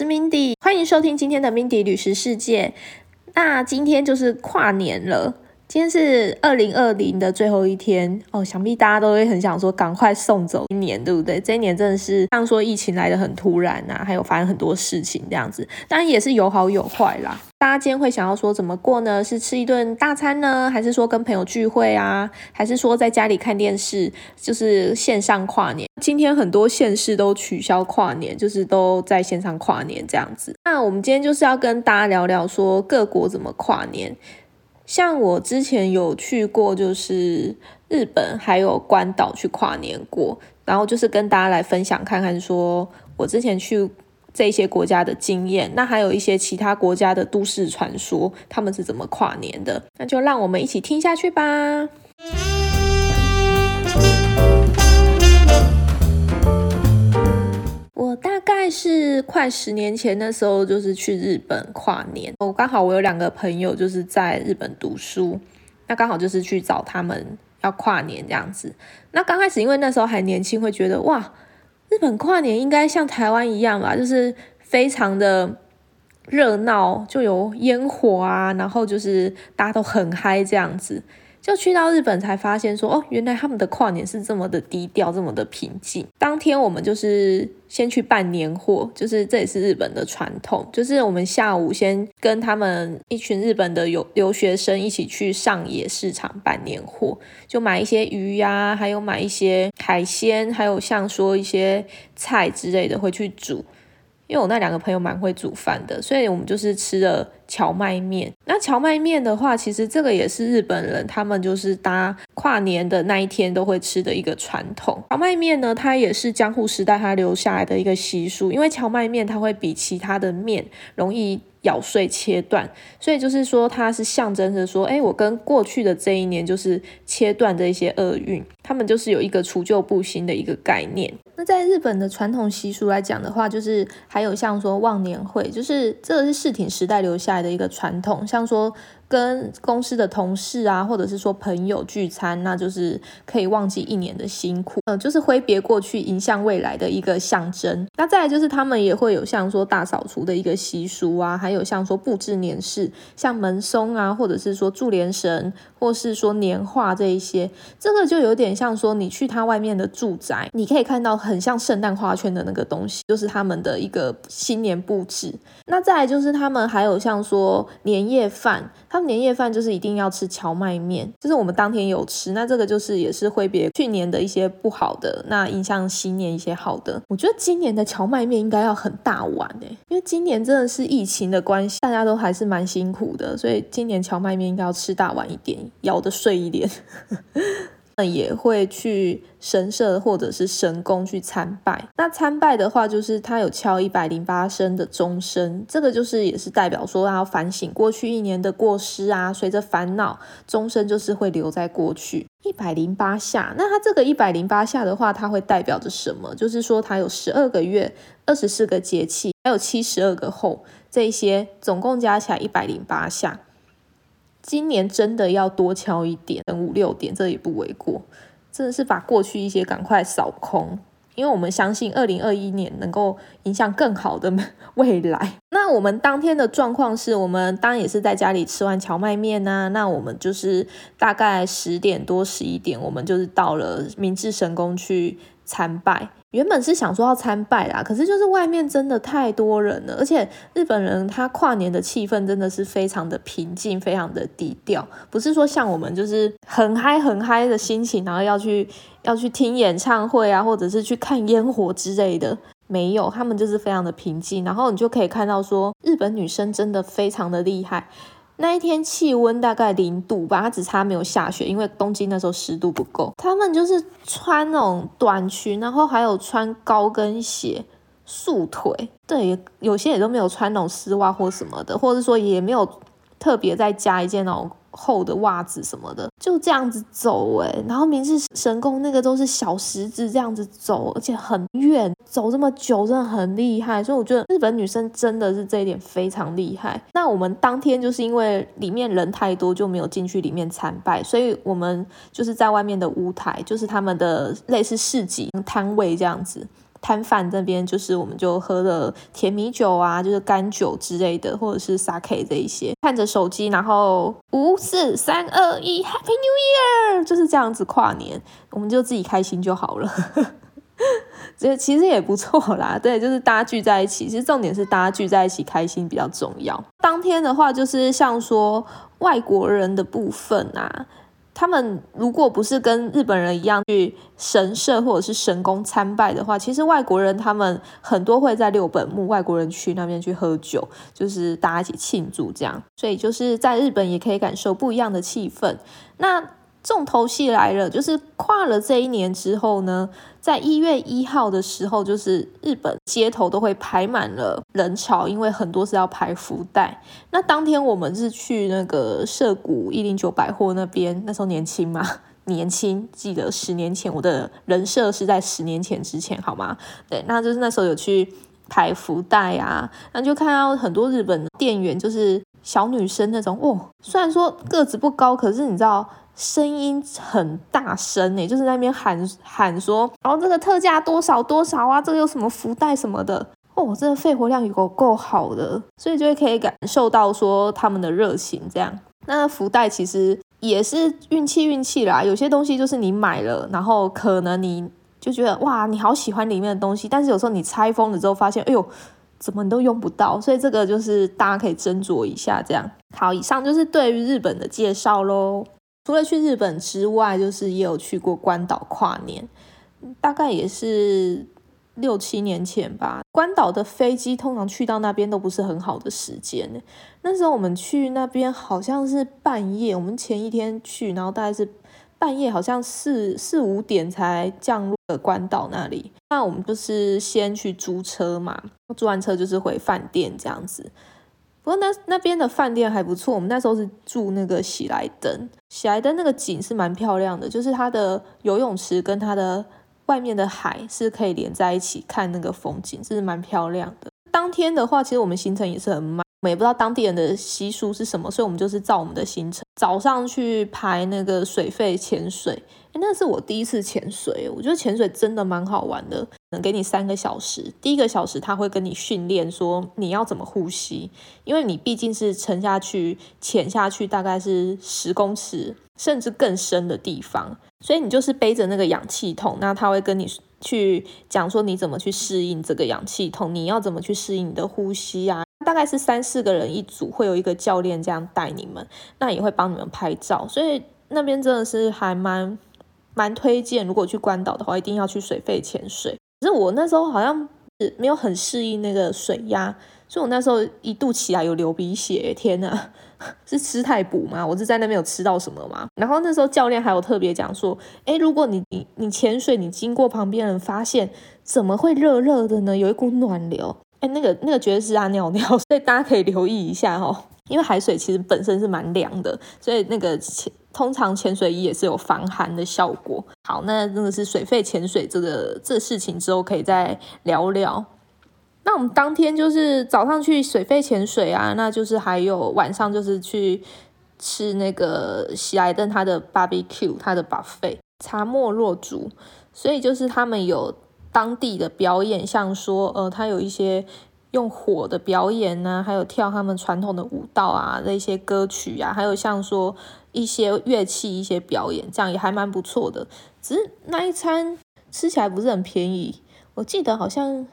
是 Mindy，欢迎收听今天的 Mindy 旅食世界。那今天就是跨年了，今天是二零二零的最后一天哦，想必大家都会很想说赶快送走一年，对不对？这一年真的是像说疫情来的很突然呐，还有发生很多事情这样子，当然也是有好有坏啦。大家今天会想要说怎么过呢？是吃一顿大餐呢，还是说跟朋友聚会啊？还是说在家里看电视，就是线上跨年？今天很多县市都取消跨年，就是都在线上跨年这样子。那我们今天就是要跟大家聊聊说各国怎么跨年。像我之前有去过，就是日本还有关岛去跨年过，然后就是跟大家来分享看看，说我之前去。这些国家的经验，那还有一些其他国家的都市传说，他们是怎么跨年的？那就让我们一起听下去吧。是快十年前的时候，就是去日本跨年。我刚好我有两个朋友就是在日本读书，那刚好就是去找他们要跨年这样子。那刚开始因为那时候还年轻，会觉得哇。日本跨年应该像台湾一样吧，就是非常的热闹，就有烟火啊，然后就是大家都很嗨这样子。就去到日本才发现说，哦，原来他们的跨年是这么的低调，这么的平静。当天我们就是先去办年货，就是这也是日本的传统，就是我们下午先跟他们一群日本的有留学生一起去上野市场办年货，就买一些鱼呀，还有买一些海鲜，还有像说一些菜之类的会去煮。因为我那两个朋友蛮会煮饭的，所以我们就是吃了荞麦面。那荞麦面的话，其实这个也是日本人他们就是搭跨年的那一天都会吃的一个传统。荞麦面呢，它也是江户时代它留下来的一个习俗，因为荞麦面它会比其他的面容易。咬碎切断，所以就是说它是象征着说，哎，我跟过去的这一年就是切断这一些厄运，他们就是有一个除旧布新的一个概念。那在日本的传统习俗来讲的话，就是还有像说忘年会，就是这个是世挺时代留下来的一个传统，像说。跟公司的同事啊，或者是说朋友聚餐，那就是可以忘记一年的辛苦，呃，就是挥别过去，迎向未来的一个象征。那再来就是他们也会有像说大扫除的一个习俗啊，还有像说布置年饰，像门松啊，或者是说祝联神，或是说年画这一些，这个就有点像说你去他外面的住宅，你可以看到很像圣诞花圈的那个东西，就是他们的一个新年布置。那再来就是他们还有像说年夜饭，他年夜饭就是一定要吃荞麦面，就是我们当天有吃，那这个就是也是挥别去年的一些不好的，那影响新年一些好的。我觉得今年的荞麦面应该要很大碗诶，因为今年真的是疫情的关系，大家都还是蛮辛苦的，所以今年荞麦面应该要吃大碗一点，咬的碎一点。也会去神社或者是神宫去参拜。那参拜的话，就是他有敲一百零八声的钟声，这个就是也是代表说要反省过去一年的过失啊。随着烦恼，钟声就是会留在过去一百零八下。那它这个一百零八下的话，它会代表着什么？就是说它有十二个月、二十四个节气，还有七十二个后，这些总共加起来一百零八下。今年真的要多敲一点，等五六点，这也不为过。真的是把过去一些赶快扫空，因为我们相信二零二一年能够影响更好的未来。那我们当天的状况是我们当然也是在家里吃完荞麦面呐，那我们就是大概十点多十一点，我们就是到了明治神宫去参拜。原本是想说要参拜啦，可是就是外面真的太多人了，而且日本人他跨年的气氛真的是非常的平静，非常的低调，不是说像我们就是很嗨很嗨的心情，然后要去要去听演唱会啊，或者是去看烟火之类的，没有，他们就是非常的平静，然后你就可以看到说日本女生真的非常的厉害。那一天气温大概零度吧，它只差没有下雪，因为东京那时候湿度不够。他们就是穿那种短裙，然后还有穿高跟鞋、束腿，对，有些也都没有穿那种丝袜或什么的，或者说也没有特别再加一件那种。厚的袜子什么的，就这样子走哎，然后明治神宫那个都是小石子这样子走，而且很远，走这么久真的很厉害，所以我觉得日本女生真的是这一点非常厉害。那我们当天就是因为里面人太多，就没有进去里面参拜，所以我们就是在外面的舞台，就是他们的类似市集摊位这样子。摊贩那边，就是我们就喝了甜米酒啊，就是干酒之类的，或者是 sake 这一些，看着手机，然后五四三二一，Happy New Year，就是这样子跨年，我们就自己开心就好了。这其实也不错啦，对，就是大家聚在一起，其实重点是大家聚在一起开心比较重要。当天的话，就是像说外国人的部分啊，他们如果不是跟日本人一样去神社或者是神宫参拜的话，其实外国人他们很多会在六本木外国人区那边去喝酒，就是大家一起庆祝这样，所以就是在日本也可以感受不一样的气氛。那重头戏来了，就是跨了这一年之后呢，在一月一号的时候，就是日本街头都会排满了人潮，因为很多是要排福袋。那当天我们是去那个涩谷一零九百货那边，那时候年轻嘛，年轻，记得十年前我的人设是在十年前之前，好吗？对，那就是那时候有去排福袋啊，那就看到很多日本店员，就是小女生那种，哦，虽然说个子不高，可是你知道。声音很大声诶，就是那边喊喊说，然后这个特价多少多少啊，这个有什么福袋什么的哦，这个肺活量有够够好的，所以就会可以感受到说他们的热情这样。那福袋其实也是运气运气啦，有些东西就是你买了，然后可能你就觉得哇，你好喜欢里面的东西，但是有时候你拆封了之后发现，哎呦，怎么你都用不到，所以这个就是大家可以斟酌一下这样。好，以上就是对于日本的介绍喽。除了去日本之外，就是也有去过关岛跨年，大概也是六七年前吧。关岛的飞机通常去到那边都不是很好的时间，那时候我们去那边好像是半夜，我们前一天去，然后大概是半夜，好像四四五点才降落了关岛那里。那我们就是先去租车嘛，租完车就是回饭店这样子。不过那那边的饭店还不错，我们那时候是住那个喜来登，喜来登那个景是蛮漂亮的，就是它的游泳池跟它的外面的海是可以连在一起看那个风景，是蛮漂亮的。当天的话，其实我们行程也是很慢，我们也不知道当地人的习俗是什么，所以我们就是照我们的行程，早上去排那个水费潜水。那是我第一次潜水，我觉得潜水真的蛮好玩的。能给你三个小时，第一个小时他会跟你训练说你要怎么呼吸，因为你毕竟是沉下去、潜下去，大概是十公尺甚至更深的地方，所以你就是背着那个氧气筒，那他会跟你去讲说你怎么去适应这个氧气筒，你要怎么去适应你的呼吸啊？大概是三四个人一组，会有一个教练这样带你们，那也会帮你们拍照，所以那边真的是还蛮。蛮推荐，如果去关岛的话，一定要去水肺潜水。可是我那时候好像是没有很适应那个水压，所以我那时候一度起来有流鼻血。天呐，是吃太补吗？我是在那边有吃到什么吗？然后那时候教练还有特别讲说，哎，如果你你你潜水，你经过旁边人发现怎么会热热的呢？有一股暖流，哎，那个那个绝对是他尿尿，所以大家可以留意一下哦。因为海水其实本身是蛮凉的，所以那个潜通常潜水衣也是有防寒的效果。好，那真的是水肺潜水这个这事情之后可以再聊聊。那我们当天就是早上去水肺潜水啊，那就是还有晚上就是去吃那个喜来登它的 barbecue 它的 buffet 茶莫若竹，所以就是他们有当地的表演，像说呃，它有一些。用火的表演呢，还有跳他们传统的舞蹈啊，那些歌曲啊，还有像说一些乐器一些表演，这样也还蛮不错的。只是那一餐吃起来不是很便宜，我记得好像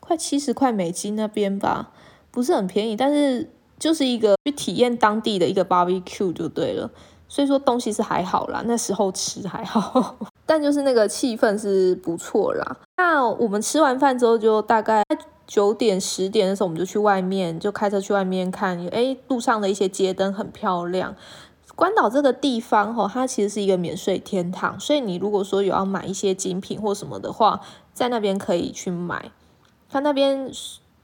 快七十块美金那边吧，不是很便宜。但是就是一个去体验当地的一个 barbecue 就对了，所以说东西是还好啦，那时候吃还好，但就是那个气氛是不错啦。那我们吃完饭之后就大概。九点十点的时候，我们就去外面，就开车去外面看。哎，路上的一些街灯很漂亮。关岛这个地方，吼，它其实是一个免税天堂，所以你如果说有要买一些精品或什么的话，在那边可以去买。它那边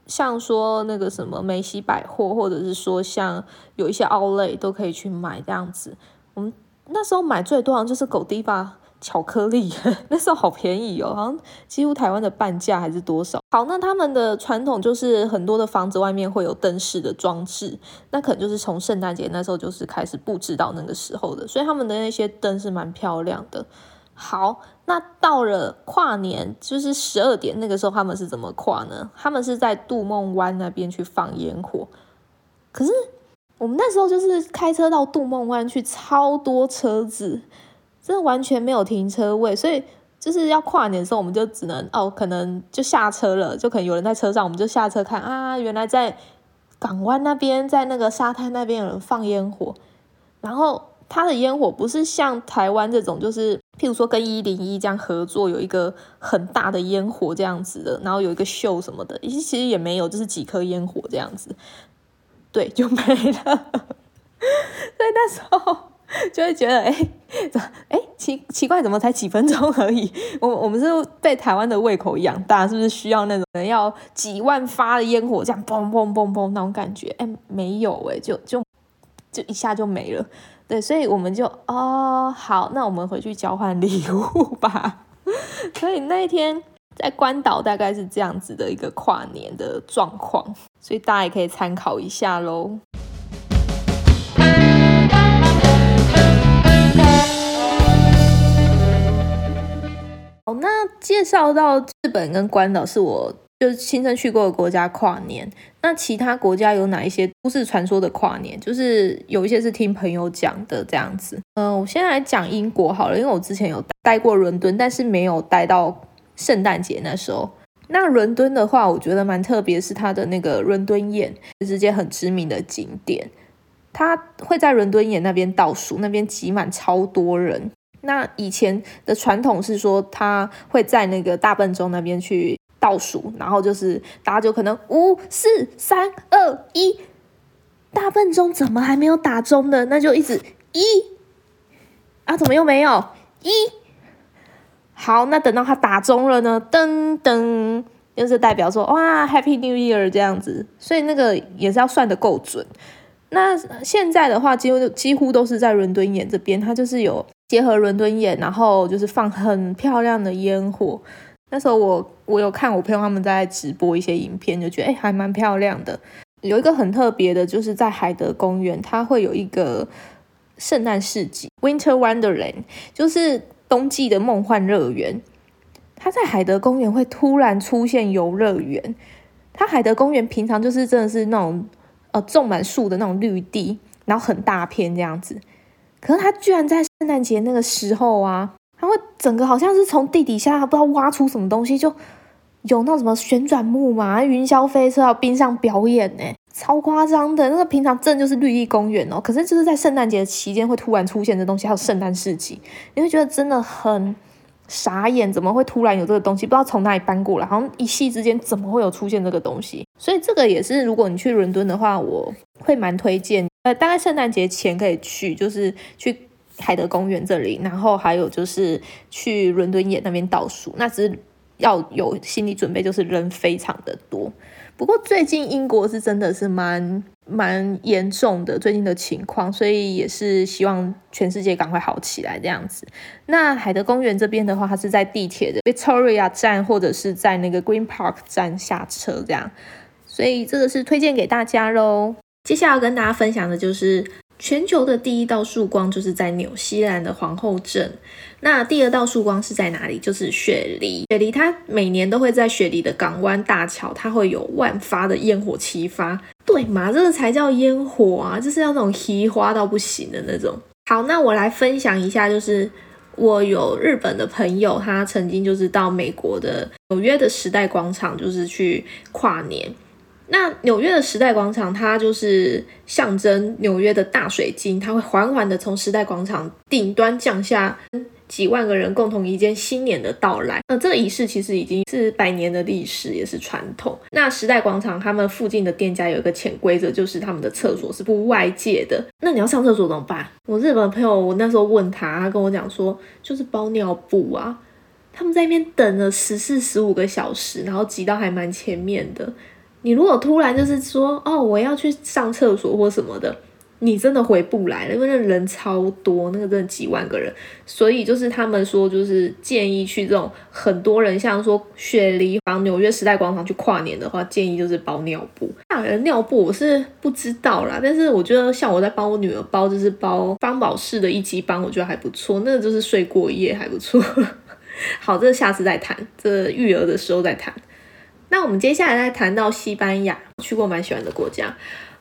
像说那个什么梅西百货，或者是说像有一些奥莱都可以去买这样子。我们那时候买最多好像就是狗迪吧。巧克力 那时候好便宜哦，好像几乎台湾的半价还是多少。好，那他们的传统就是很多的房子外面会有灯饰的装置，那可能就是从圣诞节那时候就是开始布置到那个时候的，所以他们的那些灯是蛮漂亮的。好，那到了跨年，就是十二点那个时候，他们是怎么跨呢？他们是在杜梦湾那边去放烟火。可是我们那时候就是开车到杜梦湾去，超多车子，真的完全没有停车位，所以就是要跨年的时候，我们就只能哦，可能就下车了，就可能有人在车上，我们就下车看啊，原来在港湾那边，在那个沙滩那边有人放烟火，然后。它的烟火不是像台湾这种，就是譬如说跟一零一这样合作，有一个很大的烟火这样子的，然后有一个秀什么的，其实其实也没有，就是几颗烟火这样子，对，就没了。所以那时候 就会觉得，哎，哎，奇奇怪，怎么才几分钟而已？我我们是被台湾的胃口养大，是不是需要那种要几万发的烟火这样嘣嘣嘣嘣那种感觉？哎，没有，哎，就就就一下就没了。对，所以我们就哦好，那我们回去交换礼物吧。所以那一天在关岛大概是这样子的一个跨年的状况，所以大家也可以参考一下喽。那介绍到日本跟关岛是我。就是亲身去过的国家跨年，那其他国家有哪一些都市传说的跨年？就是有一些是听朋友讲的这样子。嗯，我先来讲英国好了，因为我之前有待过伦敦，但是没有待到圣诞节那时候。那伦敦的话，我觉得蛮特别，是它的那个伦敦眼，是件很知名的景点。它会在伦敦眼那边倒数，那边挤满超多人。那以前的传统是说，他会在那个大笨钟那边去。倒数，然后就是大家就可能五四三二一，大笨钟怎么还没有打钟呢？那就一直一啊，怎么又没有一？好，那等到他打钟了呢？噔噔，就是代表说哇，Happy New Year 这样子。所以那个也是要算的够准。那现在的话，几乎几乎都是在伦敦眼这边，它就是有结合伦敦眼，然后就是放很漂亮的烟火。那时候我我有看我朋友他们在直播一些影片，就觉得哎还蛮漂亮的。有一个很特别的，就是在海德公园，它会有一个圣诞市集 （Winter Wonderland），就是冬季的梦幻乐园。它在海德公园会突然出现游乐园。它海德公园平常就是真的是那种呃种满树的那种绿地，然后很大片这样子。可是他居然在圣诞节那个时候啊！他会整个好像是从地底下不知道挖出什么东西，就有那种什么旋转木马、云霄飞车有冰上表演呢，超夸张的。那个平常镇就是绿地公园哦，可是就是在圣诞节期间会突然出现这东西，还有圣诞市集，你会觉得真的很傻眼，怎么会突然有这个东西？不知道从哪里搬过来，好像一夕之间怎么会有出现这个东西？所以这个也是，如果你去伦敦的话，我会蛮推荐，呃，大概圣诞节前可以去，就是去。海德公园这里，然后还有就是去伦敦眼那边倒数，那只是要有心理准备，就是人非常的多。不过最近英国是真的是蛮蛮严重的最近的情况，所以也是希望全世界赶快好起来这样子。那海德公园这边的话，它是在地铁的 Victoria 站或者是在那个 Green Park 站下车这样，所以这个是推荐给大家喽。接下来要跟大家分享的就是。全球的第一道曙光就是在纽西兰的皇后镇，那第二道曙光是在哪里？就是雪梨。雪梨它每年都会在雪梨的港湾大桥，它会有万发的烟火齐发，对嘛？这个才叫烟火啊，就是要那种奇花到不行的那种。好，那我来分享一下，就是我有日本的朋友，他曾经就是到美国的纽约的时代广场，就是去跨年。那纽约的时代广场，它就是象征纽约的大水晶，它会缓缓的从时代广场顶端降下，几万个人共同迎接新年的到来。那这个仪式其实已经是百年的历史，也是传统。那时代广场他们附近的店家有一个潜规则，就是他们的厕所是不外借的。那你要上厕所怎么办？我日本朋友，我那时候问他，他跟我讲说，就是包尿布啊。他们在那边等了十四、十五个小时，然后挤到还蛮前面的。你如果突然就是说哦，我要去上厕所或什么的，你真的回不来了，因为那人超多，那个真的几万个人，所以就是他们说，就是建议去这种很多人，像说雪梨、往纽约时代广场去跨年的话，建议就是包尿布。大人尿布我是不知道啦，但是我觉得像我在帮我女儿包，就是包方宝适的一级帮，我觉得还不错，那个就是睡过夜还不错。好，这下次再谈，这育儿的时候再谈。那我们接下来再谈到西班牙，去过蛮喜欢的国家。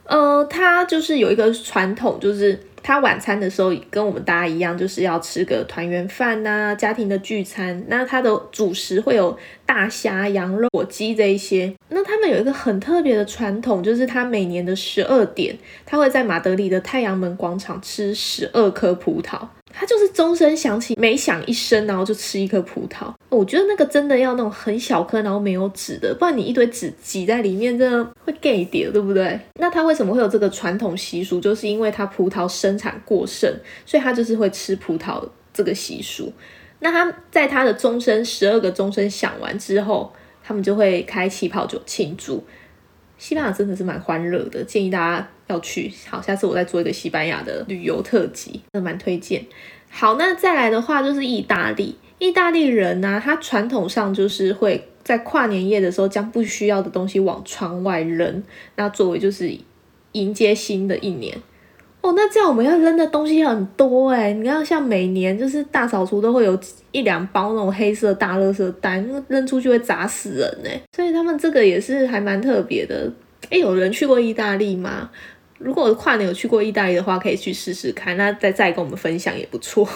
呃，他就是有一个传统，就是他晚餐的时候跟我们大家一样，就是要吃个团圆饭呐，家庭的聚餐。那他的主食会有大虾、羊肉、火鸡这一些。那他们有一个很特别的传统，就是他每年的十二点，他会在马德里的太阳门广场吃十二颗葡萄。他就是钟声响起，每响一声，然后就吃一颗葡萄。我觉得那个真的要那种很小颗，然后没有纸的，不然你一堆纸挤在里面，真的会 gay 掉，对不对？那他为什么会有这个传统习俗？就是因为他葡萄生产过剩，所以他就是会吃葡萄这个习俗。那他在他的钟声十二个钟声响完之后，他们就会开气泡酒庆祝。西班牙真的是蛮欢乐的，建议大家要去。好，下次我再做一个西班牙的旅游特辑，真的蛮推荐。好，那再来的话就是意大利。意大利人呢，他传统上就是会在跨年夜的时候将不需要的东西往窗外扔，那作为就是迎接新的一年。哦，那这样我们要扔的东西很多哎。你看，像每年就是大扫除都会有一两包那种黑色大垃圾袋，扔出去会砸死人哎。所以他们这个也是还蛮特别的。哎，有人去过意大利吗？如果跨年有去过意大利的话，可以去试试看。那再再跟我们分享也不错。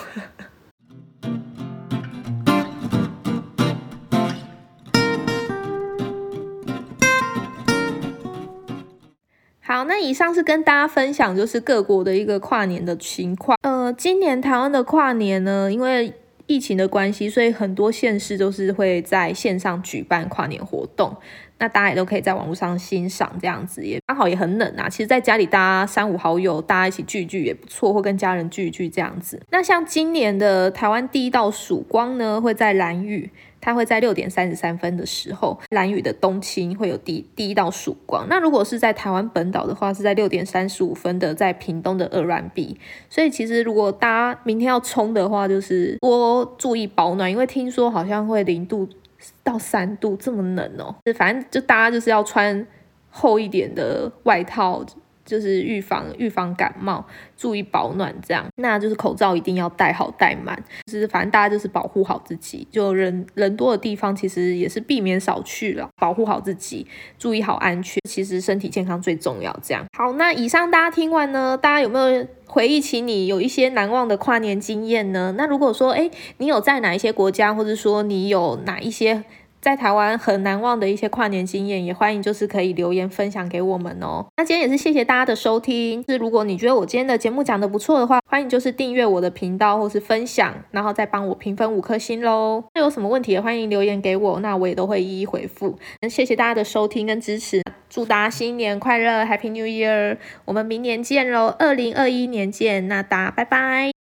好，那以上是跟大家分享，就是各国的一个跨年的情况。呃，今年台湾的跨年呢，因为疫情的关系，所以很多县市都是会在线上举办跨年活动。那大家也都可以在网络上欣赏，这样子也刚好也很冷啊。其实在家里，大家三五好友大家一起聚聚也不错，或跟家人聚一聚这样子。那像今年的台湾第一道曙光呢，会在蓝屿。它会在六点三十三分的时候，蓝屿的冬青会有第第一道曙光。那如果是在台湾本岛的话，是在六点三十五分的，在屏东的二软壁。所以其实如果大家明天要冲的话，就是多注意保暖，因为听说好像会零度到三度这么冷哦。反正就大家就是要穿厚一点的外套。就是预防预防感冒，注意保暖，这样，那就是口罩一定要戴好戴满，就是反正大家就是保护好自己，就人人多的地方其实也是避免少去了，保护好自己，注意好安全，其实身体健康最重要。这样好，那以上大家听完呢，大家有没有回忆起你有一些难忘的跨年经验呢？那如果说哎，你有在哪一些国家，或者说你有哪一些？在台湾很难忘的一些跨年经验，也欢迎就是可以留言分享给我们哦。那今天也是谢谢大家的收听。是如果你觉得我今天的节目讲的不错的话，欢迎就是订阅我的频道或是分享，然后再帮我评分五颗星喽。那有什么问题也欢迎留言给我，那我也都会一一回复。那谢谢大家的收听跟支持，祝大家新年快乐，Happy New Year！我们明年见喽，二零二一年见，那大家拜拜。